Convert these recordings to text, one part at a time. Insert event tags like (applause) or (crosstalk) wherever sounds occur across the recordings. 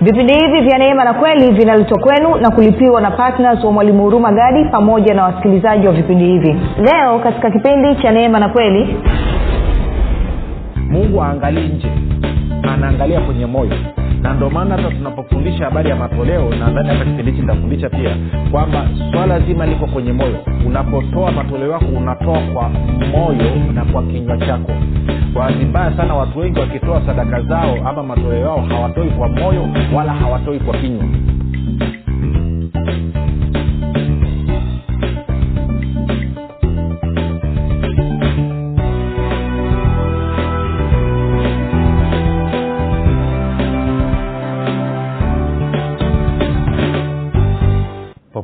vipindi hivi vya neema na kweli vinaletwa kwenu na kulipiwa na ptns wa mwalimu huruma gadi pamoja na wasikilizaji wa vipindi hivi. Leo katika kipindi cha neema na kweli mungu aangalii nje anaangalia kwenye moyo na ndio maana hata tunapofundisha habari ya matoleo nadhani hata kipindi hichi nitafundisha pia kwamba swala zima liko kwenye moyo. Unapotoa matoleo yako unatoa kwa moyo na kwa kinywa chako. Bahati mbaya sana watu wengi wakitoa sadaka zao ama matoleo yao hawatoi kwa moyo wala hawatoi kwa kinywa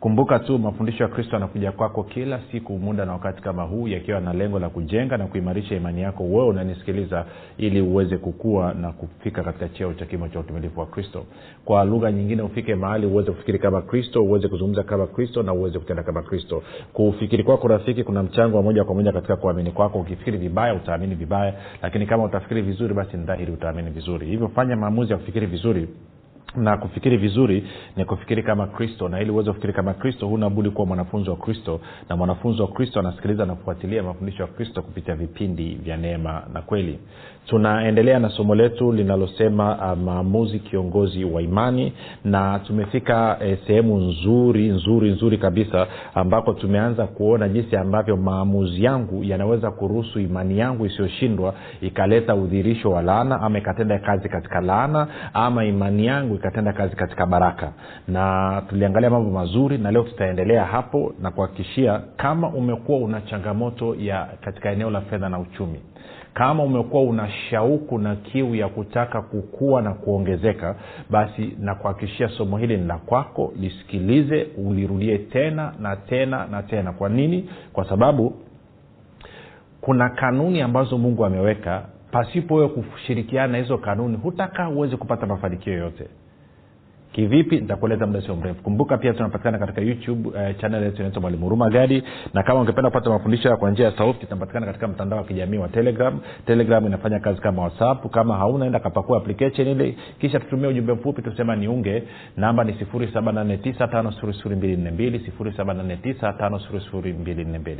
kumbuka tu mafundisho ya kristo yanakuja kwako kila siku muda na wakati kama huu yakiwa na lengo la kujenga na kuimarisha imani yako. Wewe unanisikiliza ili uweze kukua na kufika katika cheo cha kimo cha utumilifu wa kristo. Kwa lugha nyingine ufike mahali uweze kufikiri kama kristo uweze kuzungumza kama kristo na uweze kutenda kama kristo. Kufikiri kwako rafiki kuna mchango wa moja kwa moja katika kuamini kwako. Ukifikiri vibaya utaamini vibaya lakini kama utafikiri vizuri basi ni dhahiri utaamini vizuri. Hivyo fanya maamuzi ya kufikiri vizuri na kufikiri vizuri ni kufikiri kama kristo na ili uweze kufikiri kama kristo huna budi kuwa mwanafunzi wa kristo na mwanafunzi wa kristo anasikiliza na kufuatilia mafundisho ya kristo kupitia vipindi vya neema na kweli tunaendelea na somo letu linalosema uh, maamuzi kiongozi wa imani na tumefika eh, sehemu nzuri nzuri nzuri kabisa ambako tumeanza kuona jinsi ambavyo maamuzi yangu yanaweza kuruhusu imani yangu isiyoshindwa ikaleta udhirisho wa laana ama ikatenda kazi katika laana ama imani yangu ikatenda kazi katika baraka. Na tuliangalia mambo mazuri na leo tutaendelea hapo na kuhakikishia kama umekuwa una changamoto ya katika eneo la fedha na uchumi kama umekuwa una shauku na kiu ya kutaka kukua na kuongezeka basi nakuhakikishia somo hili ni la kwako lisikilize ulirudie tena na tena na tena. Kwa nini? Kwa sababu kuna kanuni ambazo mungu ameweka. Pasipo wewe kushirikiana na hizo kanuni hutakaa huwezi kupata mafanikio yoyote kivipi? Nitakueleza muda sio mrefu. Kumbuka pia tunapatikana katika youtube uh, channel yetu inaitwa mwalimu huruma gadi. Na kama ungependa kupata mafundisho kwa njia ya sauti tunapatikana katika mtandao wa kijamii wa telegram. Telegram inafanya kazi kama whatsapp. Kama hauna enda kapakua application ile. Kisha tutumie ujumbe mfupi tusema niunge. Namba ni 7895242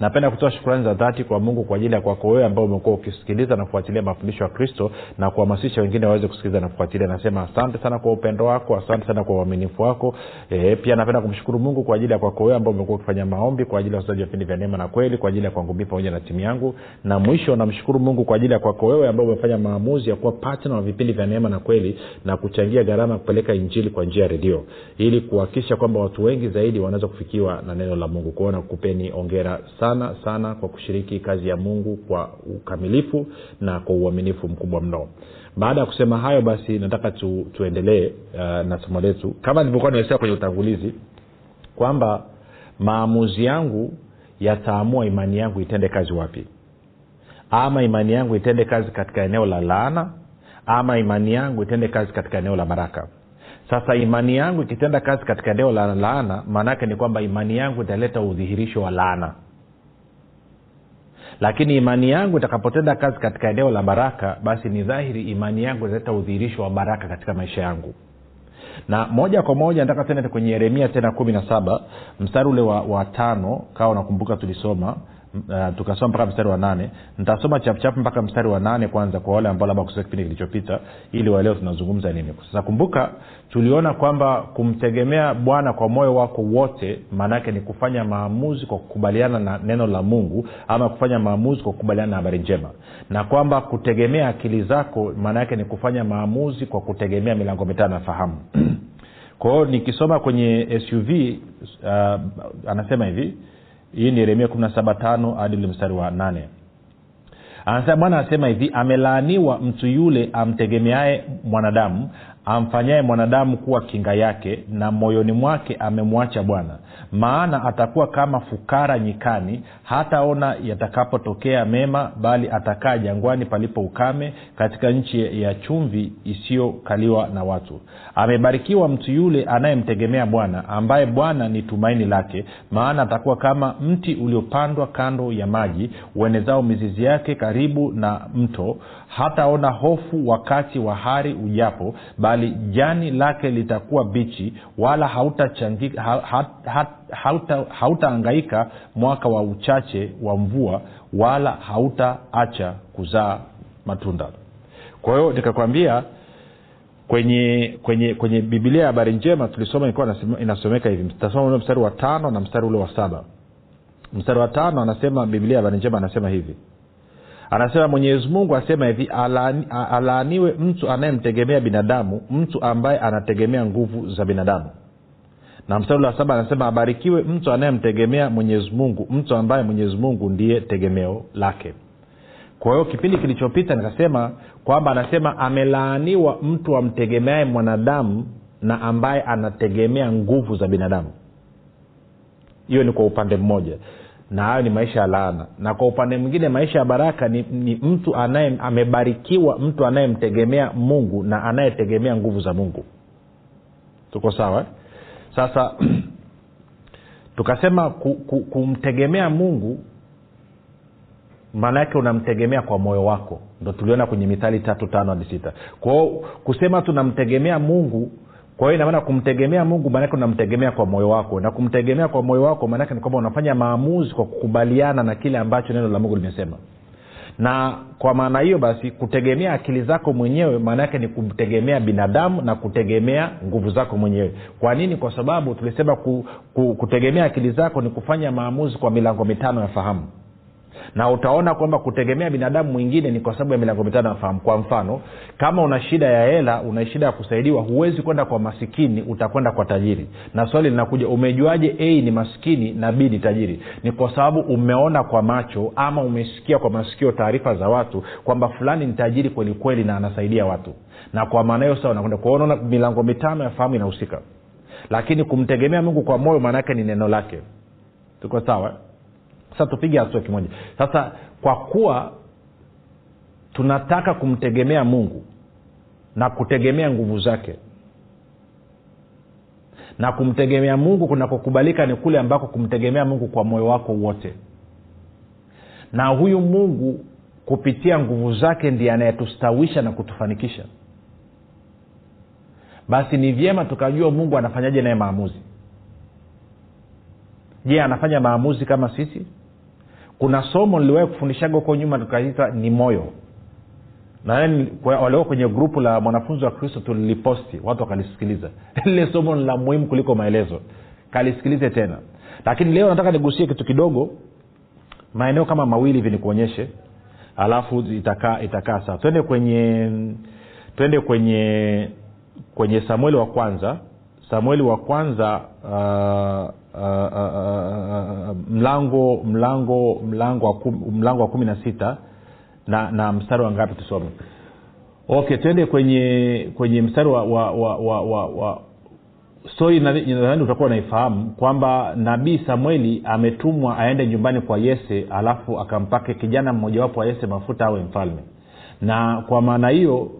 napenda kutoa shukrani za dhati kwa mungu kwa ajili ya kwako wewe ambao umekuwa ukisikiliza na kufuatilia mafundisho ya kristo na kuhamasisha wengine waweze kusikiliza na kufuatilia. Nasema asante sana kwa upendo wako wako asante sana kwa uaminifu wako. E, pia napenda kumshukuru mungu kwa ajili ya kwako wewe ambao umekuwa ukifanya maombi kwa ajili ya wasaji wa vipindi vya neema na kweli kwa ajili ya kwangu mii pamoja na timu yangu. Na mwisho namshukuru mungu kwa ajili ya kwako wewe ambao umefanya maamuzi ya kuwa patna wa vipindi vya neema na kweli na kuchangia gharama kupeleka injili kwa njia ya redio. Ili kuhakikisha kwamba watu wengi zaidi wanaweza kufikiwa na neno la mungu. Kuona kupeni ongera sana sana kwa kushiriki kazi ya mungu kwa ukamilifu na kwa uaminifu mkubwa mno baada ya kusema hayo basi nataka tu, tuendelee uh, na somo letu. Kama nilivyokuwa nimesema kwenye utangulizi kwamba maamuzi yangu yataamua imani yangu itende kazi wapi. Ama imani yangu itende kazi katika eneo la laana ama imani yangu itende kazi katika eneo la baraka. Sasa imani yangu ikitenda kazi katika eneo la laana maanaake ni kwamba imani yangu italeta udhihirisho wa laana lakini imani yangu itakapotenda kazi katika eneo la baraka basi ni dhahiri imani yangu italeta udhihirisho wa baraka katika maisha yangu. Na moja kwa moja nataka tena kwenye yeremia tena kumi na saba mstari ule wa, wa tano kawa nakumbuka tulisoma uh, tukasoma mpaka mstari wa nane. Nitasoma chapuchapu mpaka mstari wa nane kwanza kwa wale ambao labda kusikia kipindi kilichopita ili waelewa tunazungumza nini. Sasa kumbuka tuliona kwamba kumtegemea bwana kwa moyo wako wote maanaake ni kufanya maamuzi kwa kukubaliana na neno la mungu ama kufanya maamuzi kwa kukubaliana na habari njema. Na kwamba kutegemea akili zako maana yake ni kufanya maamuzi kwa kutegemea milango mitano ya fahamu. (clears throat) Kwa nikisoma kwenye suv uh, anasema hivi hii ni yeremia kumi na saba tano hadi ule mstari wa 8 anasema bwana anasema hivi amelaaniwa mtu yule amtegemeaye mwanadamu amfanyaye mwanadamu kuwa kinga yake na moyoni mwake amemwacha bwana. Maana atakuwa kama fukara nyikani hataona yatakapotokea mema bali atakaa jangwani palipo ukame katika nchi ya chumvi isiyokaliwa na watu. Amebarikiwa mtu yule anayemtegemea bwana ambaye bwana ni tumaini lake. Maana atakuwa kama mti uliopandwa kando ya maji uenezao mizizi yake karibu na mto hataona hofu wakati wa hari ujapo bali jani lake litakuwa bichi wala hautaangaika ha, ha, ha, hauta, hauta mwaka wa uchache wa mvua wala hautaacha kuzaa matunda. Kwa hiyo nikakwambia kwenye kwenye kwenye bibilia ya habari njema tulisoma ilikuwa inasomeka hivi. Tasoma ule mstari wa tano na mstari ule wa saba. Mstari wa tano anasema bibilia ya habari njema anasema hivi anasema mwenyezi mungu asema hivi alaani, alaaniwe mtu anayemtegemea binadamu mtu ambaye anategemea nguvu za binadamu. Na mstari wa saba anasema abarikiwe mtu anayemtegemea mwenyezi mungu mtu ambaye mwenyezi mungu ndiye tegemeo lake. Kwa hiyo kipindi kilichopita nikasema kwamba anasema amelaaniwa mtu amtegemeaye mwanadamu na ambaye anategemea nguvu za binadamu. Hiyo ni kwa upande mmoja na hayo ni maisha ya laana. Na kwa upande mwingine maisha ya baraka ni, ni mtu anaye amebarikiwa mtu anayemtegemea mungu na anayetegemea nguvu za mungu. Tuko sawa? Sasa (clears throat) tukasema ku, ku, kumtegemea mungu maana yake unamtegemea kwa moyo wako. Ndo tuliona kwenye mithali tatu tano hadi sita. Kwao kusema tunamtegemea mungu kwa hiyo inamaana kumtegemea mungu maanake unamtegemea kwa moyo wako. Na kumtegemea kwa moyo wako maanake ni kwamba unafanya maamuzi kwa kukubaliana na kile ambacho neno la mungu limesema. Na kwa maana hiyo basi kutegemea akili zako mwenyewe maana yake ni kumtegemea binadamu na kutegemea nguvu zako mwenyewe. Kwa nini? Kwa sababu tulisema ku, ku, kutegemea akili zako ni kufanya maamuzi kwa milango mitano ya fahamu na utaona kwamba kutegemea binadamu mwingine ni kwa sababu ya milango mitano ya fahamu. Kwa mfano kama una shida ya hela una shida ya kusaidiwa huwezi kwenda kwa masikini utakwenda kwa tajiri. Na swali linakuja umejuaje a ni maskini na b ni tajiri? Ni kwa sababu umeona kwa macho ama umesikia kwa masikio taarifa za watu kwamba fulani ni tajiri kweli kweli na anasaidia watu. Na kwa maana hiyo sawa nakwenda kwa unaona milango mitano ya fahamu inahusika. Lakini kumtegemea mungu kwa moyo maanaake ni neno lake. Tuko sawa sasa tupige hatua kimoja. Sasa kwa kuwa tunataka kumtegemea mungu na kutegemea nguvu zake na kumtegemea mungu kunakokubalika ni kule ambako kumtegemea mungu kwa moyo wako wote. Na huyu mungu kupitia nguvu zake ndiye anayetustawisha na kutufanikisha. Basi ni vyema tukajua mungu anafanyaje naye maamuzi. Je anafanya maamuzi kama sisi kuna somo niliwahi kufundishaga huko nyuma tukaita ni moyo. Na walio kwenye grupu la mwanafunzi wa kristo tuliliposti watu wakalisikiliza. (laughs) Lile somo la muhimu kuliko maelezo. Kalisikilize tena. Lakini leo nataka nigusie kitu kidogo maeneo kama mawili hivi nikuonyeshe. Alafu itakaa itakaa saa twende kwenye twende kwenye kwenye samueli wa kwanza samueli wa kwanza uh, uh, uh, uh, mlango mlango mlango wa kum, mlango wa kumi na sita na na mstari wa ngapi tusome? Okay twende kwenye kwenye mstari wa wa wa, wa, wa, wa. Stori nadhani utakuwa unaifahamu kwamba nabii samueli ametumwa aende nyumbani kwa yese alafu akampake kijana mmojawapo wa yese mafuta awe mfalme. Na kwa maana hiyo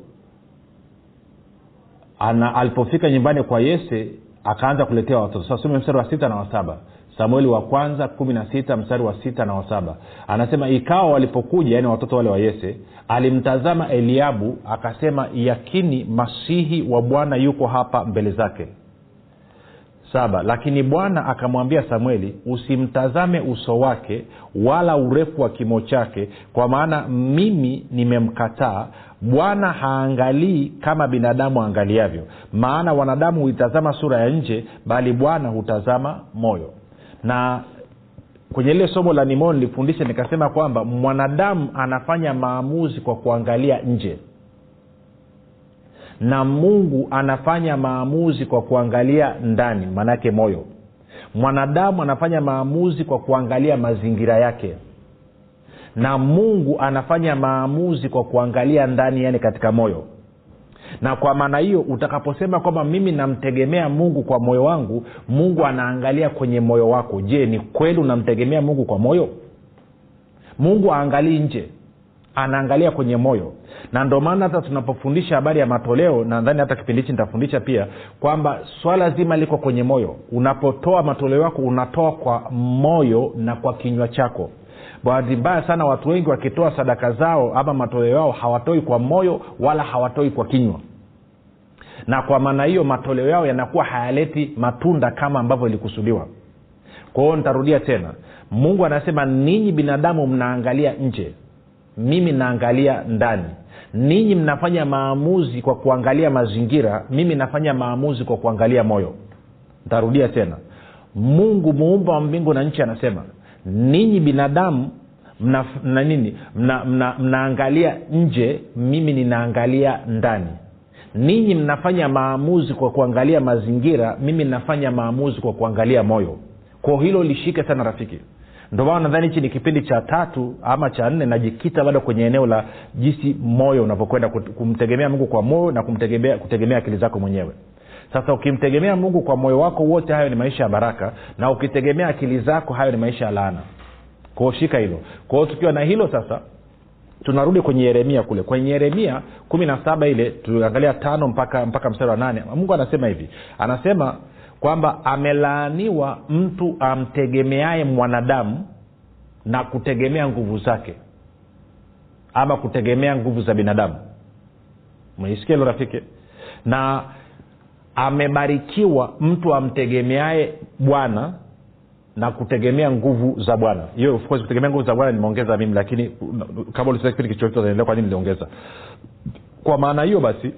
ana alipofika nyumbani kwa yese akaanza kuletea watoto. Sasome mstari wa sita na wa saba. Samueli wa kwanza kumi na sita mstari wa sita na wasaba anasema ikawa walipokuja yani watoto wale wa yese alimtazama eliabu akasema yakini masihi wa bwana yuko hapa mbele zake saba. Lakini bwana akamwambia samueli usimtazame uso wake wala urefu wa kimo chake kwa maana mimi nimemkataa. Bwana haangalii kama binadamu aangaliavyo maana wanadamu huitazama sura ya nje bali bwana hutazama moyo. Na kwenye lile somo la nimao nilifundisha nikasema kwamba mwanadamu anafanya maamuzi kwa kuangalia nje na mungu anafanya maamuzi kwa kuangalia ndani maanaake moyo. Mwanadamu anafanya maamuzi kwa kuangalia mazingira yake. Na mungu anafanya maamuzi kwa kuangalia ndani yani katika moyo. Na kwa maana hiyo utakaposema kwamba mimi namtegemea mungu kwa moyo wangu mungu anaangalia kwenye moyo wako. Je ni kweli unamtegemea mungu kwa moyo? Mungu aangalii nje anaangalia kwenye moyo. Na ndio maana hata tunapofundisha habari ya matoleo nadhani hata kipindi hichi nitafundisha pia kwamba swala zima liko kwenye moyo. Unapotoa matoleo yako unatoa kwa moyo na kwa kinywa chako. Bahati mbaya sana watu wengi wakitoa sadaka zao ama matoleo yao hawatoi kwa moyo wala hawatoi kwa kinywa. Na kwa maana hiyo matoleo yao yanakuwa hayaleti matunda kama ambavyo ilikusudiwa kwa hiyo nitarudia tena. Mungu anasema ninyi binadamu mnaangalia nje mimi naangalia ndani. Ninyi mnafanya maamuzi kwa kuangalia mazingira mimi nafanya maamuzi kwa kuangalia moyo. Ntarudia tena. Mungu muumba wa mbingu na nchi anasema ninyi binadamu mna, mna nini? Mna, mna, mnaangalia nje mimi ninaangalia ndani. Ninyi mnafanya maamuzi kwa kuangalia mazingira mimi nafanya maamuzi kwa kuangalia moyo. Kwa hilo lishike sana rafiki ndio maana nadhani hichi ni kipindi cha tatu ama cha nne najikita bado kwenye eneo la jinsi moyo unavyokwenda kumtegemea mungu kwa moyo na kumtegemea kutegemea akili zako mwenyewe. Sasa ukimtegemea mungu kwa moyo wako wote hayo ni maisha ya baraka na ukitegemea akili zako hayo ni maisha ya laana. Kwao shika hilo. Kwao tukiwa na hilo sasa tunarudi kwenye yeremia kule. Kwenye yeremia kumi na saba ile tuangalia tano mpaka mpaka mstari wa nane. Mungu anasema hivi. Anasema kwamba amelaaniwa mtu amtegemeaye mwanadamu na kutegemea nguvu zake ama kutegemea nguvu za binadamu. Mwisikia hilo rafiki? Na amebarikiwa mtu amtegemeaye bwana na kutegemea nguvu za bwana. Hiyo of course kutegemea nguvu za bwana nimeongeza mimi lakini kama ulisikia kipindi kichopita kwa nini niliongeza. Kwa maana hiyo basi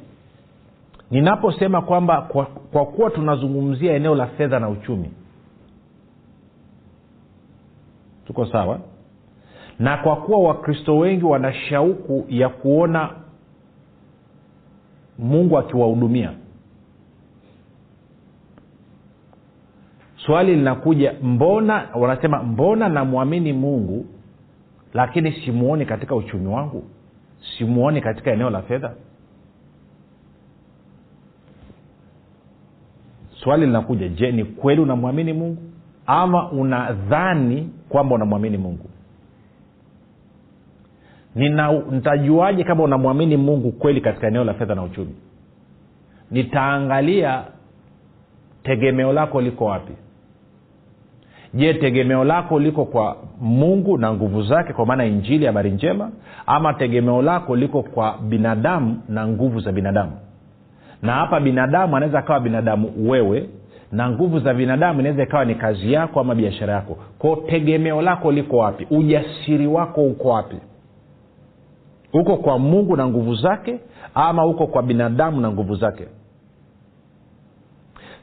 ninaposema kwamba kwa, kwa kuwa tunazungumzia eneo la fedha na uchumi tuko sawa? Na kwa kuwa wakristo wengi wana shauku ya kuona mungu akiwahudumia swali linakuja mbona wanasema mbona namwamini mungu lakini simuoni katika uchumi wangu? Simuoni katika eneo la fedha swali linakuja je ni kweli unamwamini mungu? Ama unadhani kwamba unamwamini mungu? Nina, nitajuaje kama unamwamini mungu kweli katika eneo la fedha na uchumi? Nitaangalia tegemeo lako liko wapi? Je tegemeo lako liko kwa mungu na nguvu zake kwa maana injili habari njema? Ama tegemeo lako liko kwa binadamu na nguvu za binadamu na hapa binadamu anaweza akawa binadamu wewe na nguvu za binadamu inaweza ikawa ni kazi yako ama biashara yako. Kwao tegemeo lako liko wapi? Ujasiri wako uko wapi? Uko kwa mungu na nguvu zake ama uko kwa binadamu na nguvu zake?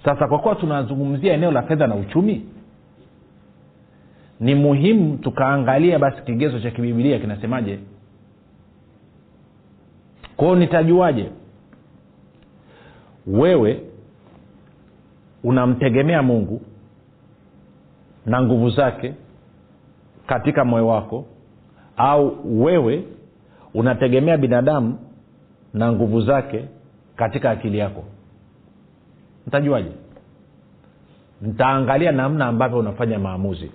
Sasa kwa kuwa tunazungumzia eneo la fedha na uchumi ni muhimu tukaangalia basi kigezo cha kibibilia kinasemaje? Kwao nitajuaje wewe unamtegemea mungu na nguvu zake katika moyo wako au wewe unategemea binadamu na nguvu zake katika akili yako. Ntajuaje ntaangalia namna ambavyo unafanya maamuzi.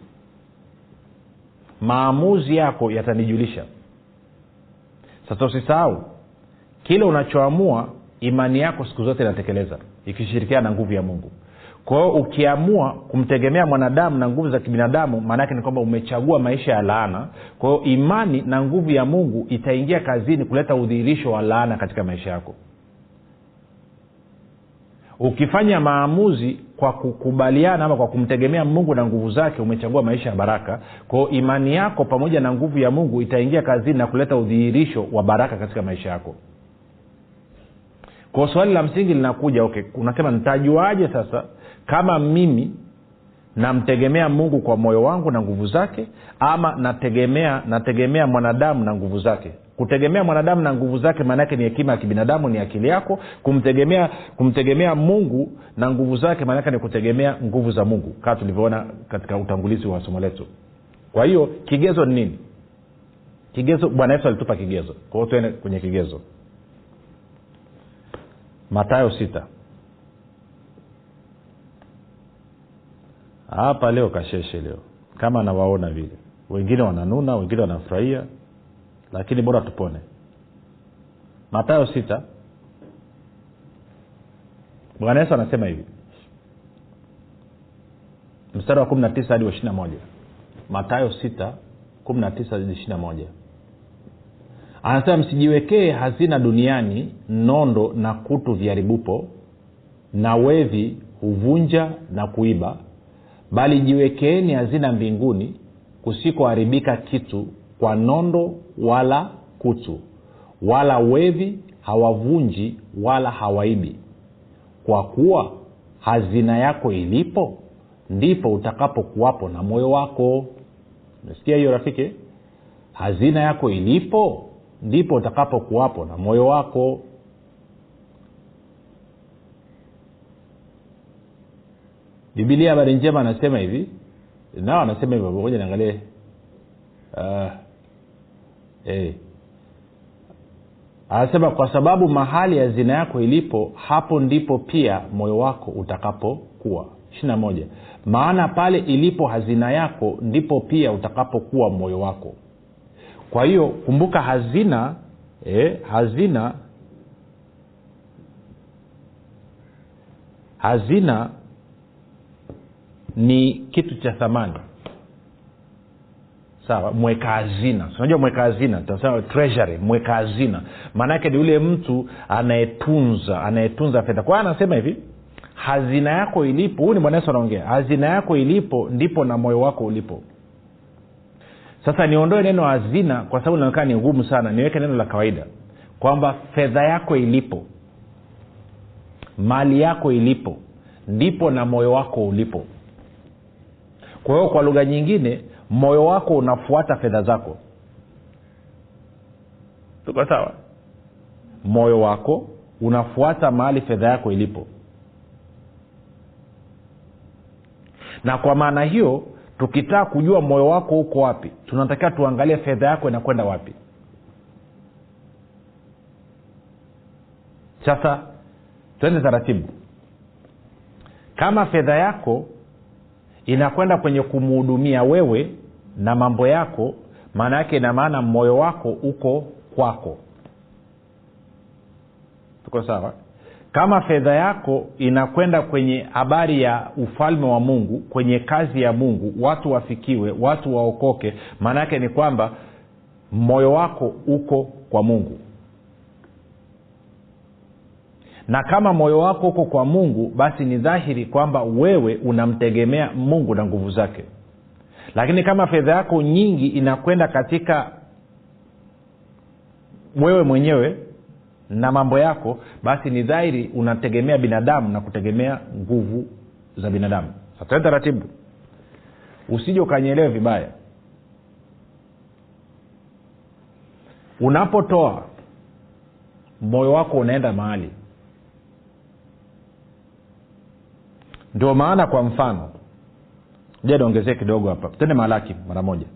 Maamuzi yako yatanijulisha. Sasa usisahau kile unachoamua imani yako siku zote inatekeleza ikishirikiana na nguvu ya mungu. Kwa hiyo ukiamua kumtegemea mwanadamu na nguvu za kibinadamu maanaake ni kwamba umechagua maisha ya laana. Kwa hiyo imani na nguvu ya mungu itaingia kazini kuleta udhihirisho wa laana katika maisha yako. Ukifanya maamuzi kwa kukubaliana ama kwa kumtegemea mungu na nguvu zake umechagua maisha ya baraka. Kwao imani yako pamoja na nguvu ya mungu itaingia kazini na kuleta udhihirisho wa baraka katika maisha yako kwao swali la msingi linakuja okay unasema nitajuaje sasa kama mimi namtegemea mungu kwa moyo wangu na nguvu zake ama nategemea nategemea mwanadamu na nguvu zake? Kutegemea mwanadamu na nguvu zake maanaake ni hekima ya kibinadamu ni akili yako. Kumtegemea kumtegemea mungu na nguvu zake maanaake ni kutegemea nguvu za mungu kaa tulivyoona katika utangulizi wa somo letu. Kwa hiyo kigezo ni nini? Kigezo bwana yesu alitupa kigezo. Kwa hiyo tuende kwenye kigezo matayo sita. Hapa leo kasheshe leo. Kama anawaona vile. Wengine wananuna wengine wanafurahia lakini bora tupone. Matayo sita. Bwana yesu anasema hivi. Mstari wa kumi na tisa hadi wa ishiri na moja. Matayo sita kumi na tisa hadi ishiri na moja anasema msijiwekee hazina duniani nondo na kutu viharibupo na wevi huvunja na kuiba bali jiwekeeni hazina mbinguni kusikoharibika kitu kwa nondo wala kutu wala wevi hawavunji wala hawaibi. Kwa kuwa hazina yako ilipo ndipo utakapokuwapo na moyo wako. Umesikia hiyo rafiki. Hazina yako ilipo ndipo utakapokuwapo na moyo wako. Bibilia habari njema anasema hivi nao anasema hivyo. Moja niangalie uh, hey. anasema kwa sababu mahali hazina yako ilipo hapo ndipo pia moyo wako utakapokuwa ishirina moja. Maana pale ilipo hazina yako ndipo pia utakapokuwa moyo wako kwa hiyo kumbuka hazina eh, hazina hazina ni kitu cha thamani. Sawa mweka hazina. Unajua mweka hazina? Tunasema treasury mweka hazina. Maanaake ni yule mtu anayetunza anayetunza fedha. Kwa hiyo anasema hivi hazina yako ilipo huyu ni bwana yesu anaongea hazina yako ilipo ndipo na moyo wako ulipo sasa niondoe neno hazina kwa sababu linaonekana ni ngumu sana. Niweke neno la kawaida kwamba fedha yako ilipo mali yako ilipo ndipo na moyo wako ulipo. Kwa hiyo kwa lugha nyingine moyo wako unafuata fedha zako. Tuko sawa? Moyo wako unafuata mahali fedha yako ilipo. Na kwa maana hiyo tukitaka kujua moyo wako uko wapi tunatakiwa tuangalie fedha yako inakwenda wapi. Sasa twende taratibu. Kama fedha yako inakwenda kwenye kumhudumia wewe na mambo yako maana yake ina maana moyo wako uko kwako. Tuko sawa kama fedha yako inakwenda kwenye habari ya ufalme wa mungu kwenye kazi ya mungu watu wafikiwe watu waokoke maana yake ni kwamba moyo wako uko kwa mungu. Na kama moyo wako uko kwa mungu basi ni dhahiri kwamba wewe unamtegemea mungu na nguvu zake. Lakini kama fedha yako nyingi inakwenda katika wewe mwenyewe na mambo yako basi ni dhahiri unategemea binadamu na kutegemea nguvu za binadamu. Sasa taratibu. Usije ukanyelewe vibaya. Unapotoa moyo wako unaenda mahali. Ndio maana kwa mfano ja niongezee kidogo hapa. Tende malaki mara moja.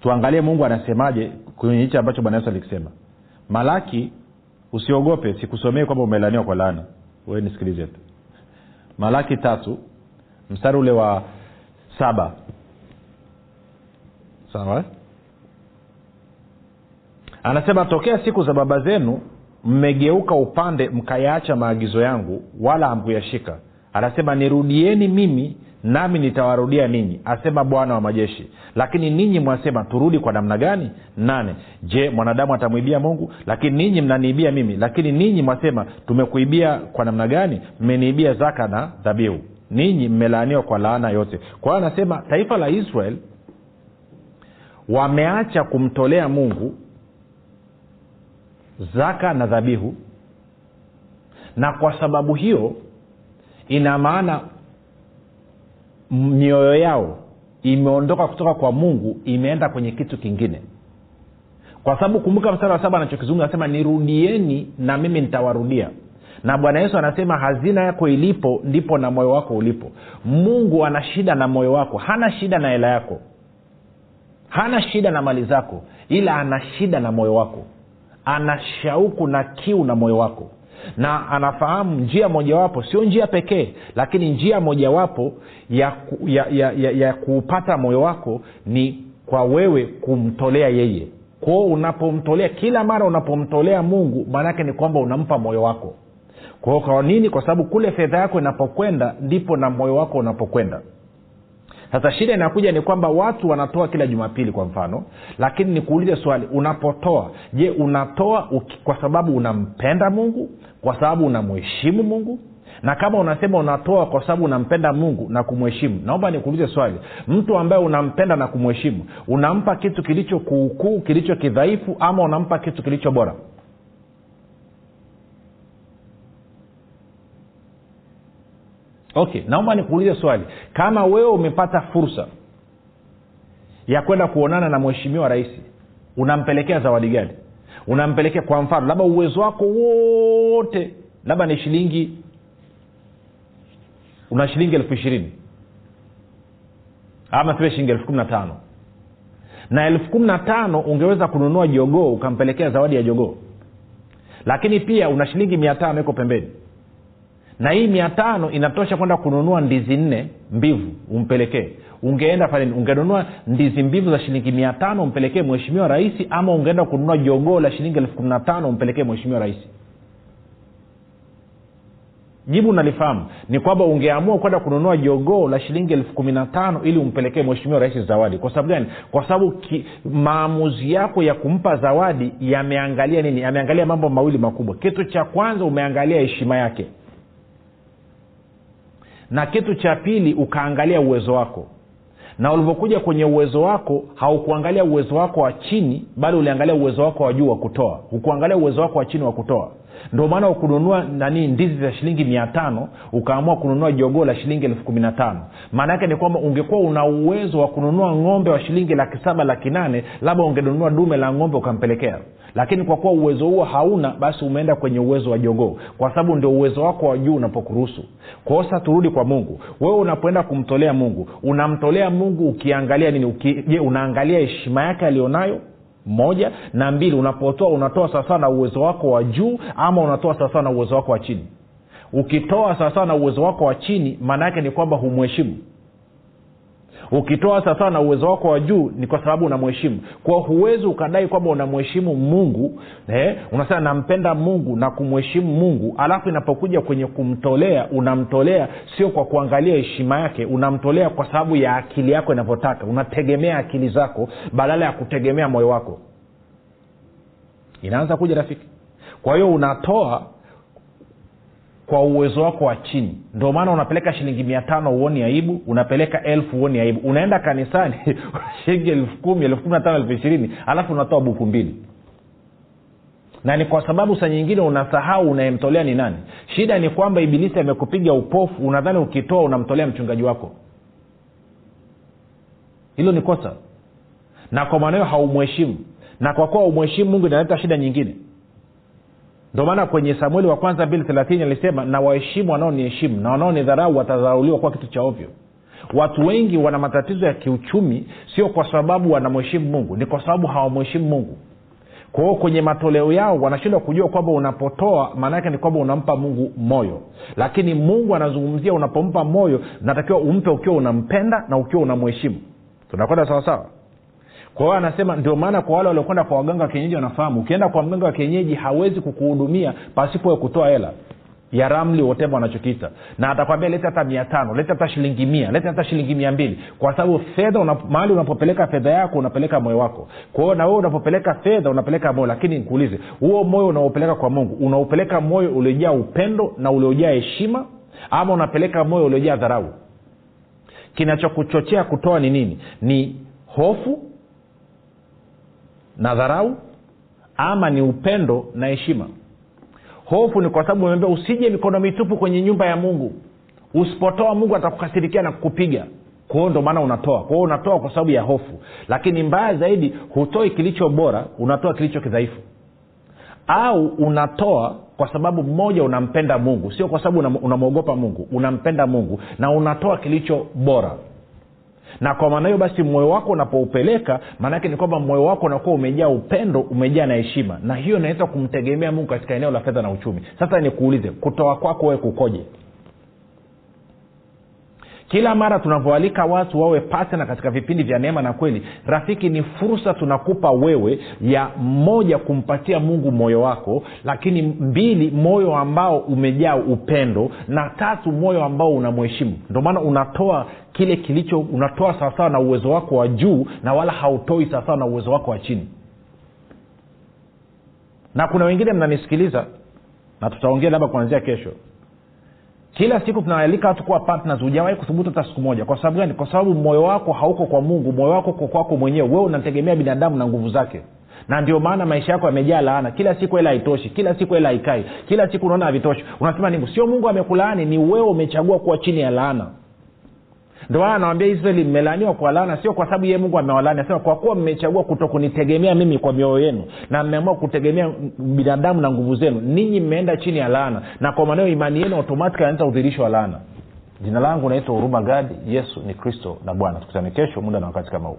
Tuangalie mungu anasemaje kwenye hichi ambacho bwana yesu alikisema malaki usiogope sikusomei kwamba umelaniwa kwa laana. Wewe nisikilize tu. Malaki tatu mstari ule wa saba. Sawa? Anasema tokea siku za baba zenu mmegeuka upande mkayaacha maagizo yangu wala hamkuyashika. Anasema nirudieni mimi nami nitawarudia ninyi asema bwana wa majeshi. Lakini ninyi mwasema turudi kwa namna gani? Nane. Je mwanadamu atamwibia mungu? Lakini ninyi mnaniibia mimi. Lakini ninyi mwasema tumekuibia kwa namna gani? Mmeniibia zaka na dhabihu. Ninyi mmelaaniwa kwa laana yote. Kwa hiyo anasema taifa la israel wameacha kumtolea mungu zaka na dhabihu. Na kwa sababu hiyo ina maana mioyo yao imeondoka kutoka kwa mungu imeenda kwenye kitu kingine. Kwa sababu kumbuka mstari wa saba anachokizungumza anasema nirudieni na mimi nitawarudia. Na bwana yesu anasema hazina yako ilipo ndipo na moyo wako ulipo. Mungu ana shida na moyo wako hana shida na hela yako hana shida na mali zako ila ana shida na moyo wako ana shauku na kiu na moyo wako na anafahamu njia mojawapo sio njia pekee lakini njia mojawapo ya, ku, ya, ya, ya, ya kuupata moyo wako ni kwa wewe kumtolea yeye. Kwao unapomtolea kila mara unapomtolea mungu maanaake ni kwamba unampa moyo wako. Kwao kwa nini? Kwa sababu kule fedha yako inapokwenda ndipo na moyo wako unapokwenda sasa shida inakuja ni kwamba watu wanatoa kila jumapili kwa mfano lakini nikuulize swali unapotoa je unatoa uki, kwa sababu unampenda mungu kwa sababu unamheshimu mungu? Na kama unasema unatoa kwa sababu unampenda mungu na kumheshimu naomba nikuulize swali mtu ambaye unampenda na kumheshimu unampa kitu kilicho kuukuu kilicho kidhaifu ama unampa kitu kilicho bora okay naomba nikuulize swali. Kama wewe umepata fursa ya kwenda kuonana na mheshimiwa rais unampelekea zawadi gani? Unampelekea kwa mfano labda uwezo wako wote labda ni shilingi una shilingi elfu ishirini ama tuwe shilingi elfu kumi na tano. Na elfu kumi na tano ungeweza kununua jogoo ukampelekea zawadi ya jogoo. Lakini pia una shilingi mia tano iko pembeni na hii mia tano inatosha kwenda kununua ndizi nne mbivu umpelekee. Ungeenda pale ungenunua ndizi mbivu za shilingi mia tano umpelekee mheshimiwa rais ama ungeenda kununua jogoo la shilingi elfu kumi na tano umpelekee mheshimiwa rais. Jibu nalifahamu ni kwamba ungeamua kwenda kununua jogoo la shilingi elfu kumi na tano ili umpelekee mweshimiwa rais zawadi. Kwa sababu gani? Kwa sababu maamuzi yako ya kumpa zawadi yameangalia nini? Yameangalia mambo mawili makubwa. Kitu cha kwanza umeangalia heshima yake na kitu cha pili ukaangalia uwezo wako. Na ulivyokuja kwenye uwezo wako haukuangalia uwezo wako wa chini bali uliangalia uwezo wako wa juu wa kutoa. Hukuangalia uwezo wako wa chini wa kutoa. Ndio maana ukununua nani ndizi za shilingi mia tano ukaamua kununua jogoo la shilingi elfu kumi na tano. Maana yake ni kwamba ungekuwa una uwezo wa kununua ng'ombe wa shilingi laki saba laki nane labda ungenunua dume la ng'ombe ukampelekea lakini kwa kuwa uwezo huo hauna basi umeenda kwenye uwezo wa jogoo. Kwa sababu ndio uwezo wako wa juu unapokuruhusu. Kosa turudi kwa mungu. Wewe unapoenda kumtolea mungu unamtolea mungu ukiangalia nini? Uki, je unaangalia heshima yake aliyonayo? Moja. Na mbili unapotoa unatoa sawasawa na uwezo wako wa juu ama unatoa sawasawa na uwezo wako wa chini? Ukitoa sawasawa na uwezo wako wa chini maana yake ni kwamba humheshimu ukitoa sawasawa na uwezo wako wa juu ni kwa sababu unamheshimu. Kwao huwezi ukadai kwamba unamheshimu mungu eh, unasema nampenda mungu na kumheshimu mungu alafu inapokuja kwenye kumtolea unamtolea sio kwa kuangalia heshima yake unamtolea kwa sababu ya akili yako inavyotaka. Unategemea akili zako badala ya kutegemea moyo wako. Inaanza kuja rafiki. Kwa hiyo unatoa kwa uwezo wako wa chini. Ndio maana unapeleka shilingi mia tano uoni aibu unapeleka elfu uoni aibu. Unaenda kanisani (laughs) shilingi elfu kumi elfu kumi na tano elfu ishirini alafu unatoa buku mbili. Na ni kwa sababu saa nyingine unasahau unayemtolea ni nani. Shida ni kwamba ibilisi amekupiga upofu unadhani ukitoa unamtolea mchungaji wako. Hilo ni kosa. Na kwa maana hiyo haumheshimu. Na kwa kuwa umheshimu mungu inaleta shida nyingine ndio maana kwenye samueli wa kwanza bili thelathini alisema na waheshimu wanaoniheshimu na wanaonidharau watadharauliwa kuwa kitu cha ovyo. Watu wengi wana matatizo ya kiuchumi sio kwa sababu wanamheshimu mungu ni kwa sababu hawamheshimu mungu. Kwa hiyo kwenye matoleo yao wanashindwa kujua kwamba unapotoa maana yake ni kwamba unampa mungu moyo. Lakini mungu anazungumzia unapompa moyo natakiwa umpe ukiwa unampenda na ukiwa unamheshimu. Tunakwenda sawasawa kwa hiyo anasema ndio maana kwa wale waliokwenda kwa waganga wa kienyeji wanafahamu ukienda kwa mganga wa kienyeji hawezi kukuhudumia pasipo kutoa hela ya ramli woteva wanachokiita. Na atakwambia leta hata mia tano leta hata shilingi mia leta hata shilingi mia mbili. Kwa sababu fedha una, mahali unapopeleka fedha yako unapeleka moyo wako. Kwa hiyo na wewe unapopeleka fedha unapeleka moyo. Lakini nikuulize huo moyo unaopeleka kwa mungu unaupeleka moyo uliojaa upendo na uliojaa heshima ama unapeleka moyo uliojaa dharau? Kinachokuchochea kutoa ni nini? Ni hofu na dharau ama ni upendo na heshima. Hofu ni kwa sababu umeambia usije mikono mitupu kwenye nyumba ya mungu. Usipotoa mungu atakukasirikia na kukupiga. Kwao ndo maana unatoa. Kwao unatoa kwa sababu ya hofu. Lakini mbaya zaidi hutoi kilicho bora unatoa kilicho kidhaifu. Au unatoa kwa sababu mmoja unampenda mungu. Sio kwa sababu unamwogopa mungu. Unampenda mungu. Na unatoa kilicho bora na kwa maana hiyo basi moyo wako unapoupeleka maanake ni kwamba moyo wako unakuwa umejaa upendo umejaa na heshima. Na hiyo inaweza kumtegemea mungu katika eneo la fedha na uchumi. Sasa nikuulize kutoa kwako wewe kukoje kila mara tunavyoalika watu wawe patna katika vipindi vya neema na kweli rafiki ni fursa tunakupa wewe ya moja kumpatia mungu moyo wako lakini mbili moyo ambao umejaa upendo na tatu moyo ambao unamheshimu. Ndio maana unatoa kile kilicho unatoa sawasawa na uwezo wako wa juu na wala hautoi sawasawa na uwezo wako wa chini. Na kuna wengine mnanisikiliza na tutaongea labda kuanzia kesho kila siku tunawaalika watu kuwa partners. Hujawahi kuthubutu hata siku moja. Kwa sababu gani? Kwa sababu moyo wako hauko kwa mungu. Moyo wako uko kwako mwenyewe. Wewe unategemea binadamu na nguvu zake. Na ndio maana maisha yako yamejaa laana. Kila siku hela haitoshi. Kila siku hela haikai. Kila siku unaona havitoshi. Unasema nini sio mungu amekulaani. Ni wewe umechagua kuwa chini ya laana ndio maana anawambia israeli mmelaniwa kwa laana sio kwa sababu yeye mungu amewalaani asema kwa kuwa mmechagua kuto kunitegemea mimi kwa mioyo yenu na mmeamua kutegemea binadamu na nguvu zenu ninyi mmeenda chini ya laana. Na kwa maneo imani yenu automatik anaanza udhirisho wa laana. Jina langu naitwa huruma gadi. Yesu ni kristo na bwana. Tukutane kesho muda na wakati kama huu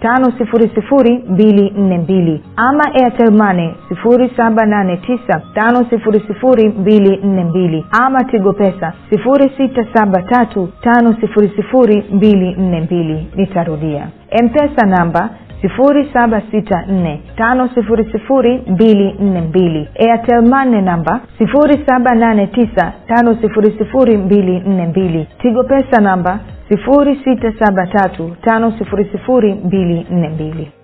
tano sifuri sifuri mbili nne mbili ama airtelmane sifuri saba nane tisa tano sifuri sifuri mbili nne mbili ama tigo pesa sifuri sita saba tatu tano sifuri sifuri mbili nne mbili nitarudia. Mpesa namba 0764500242 airtel mane namba 7895242 tigo pesa namba 0673500242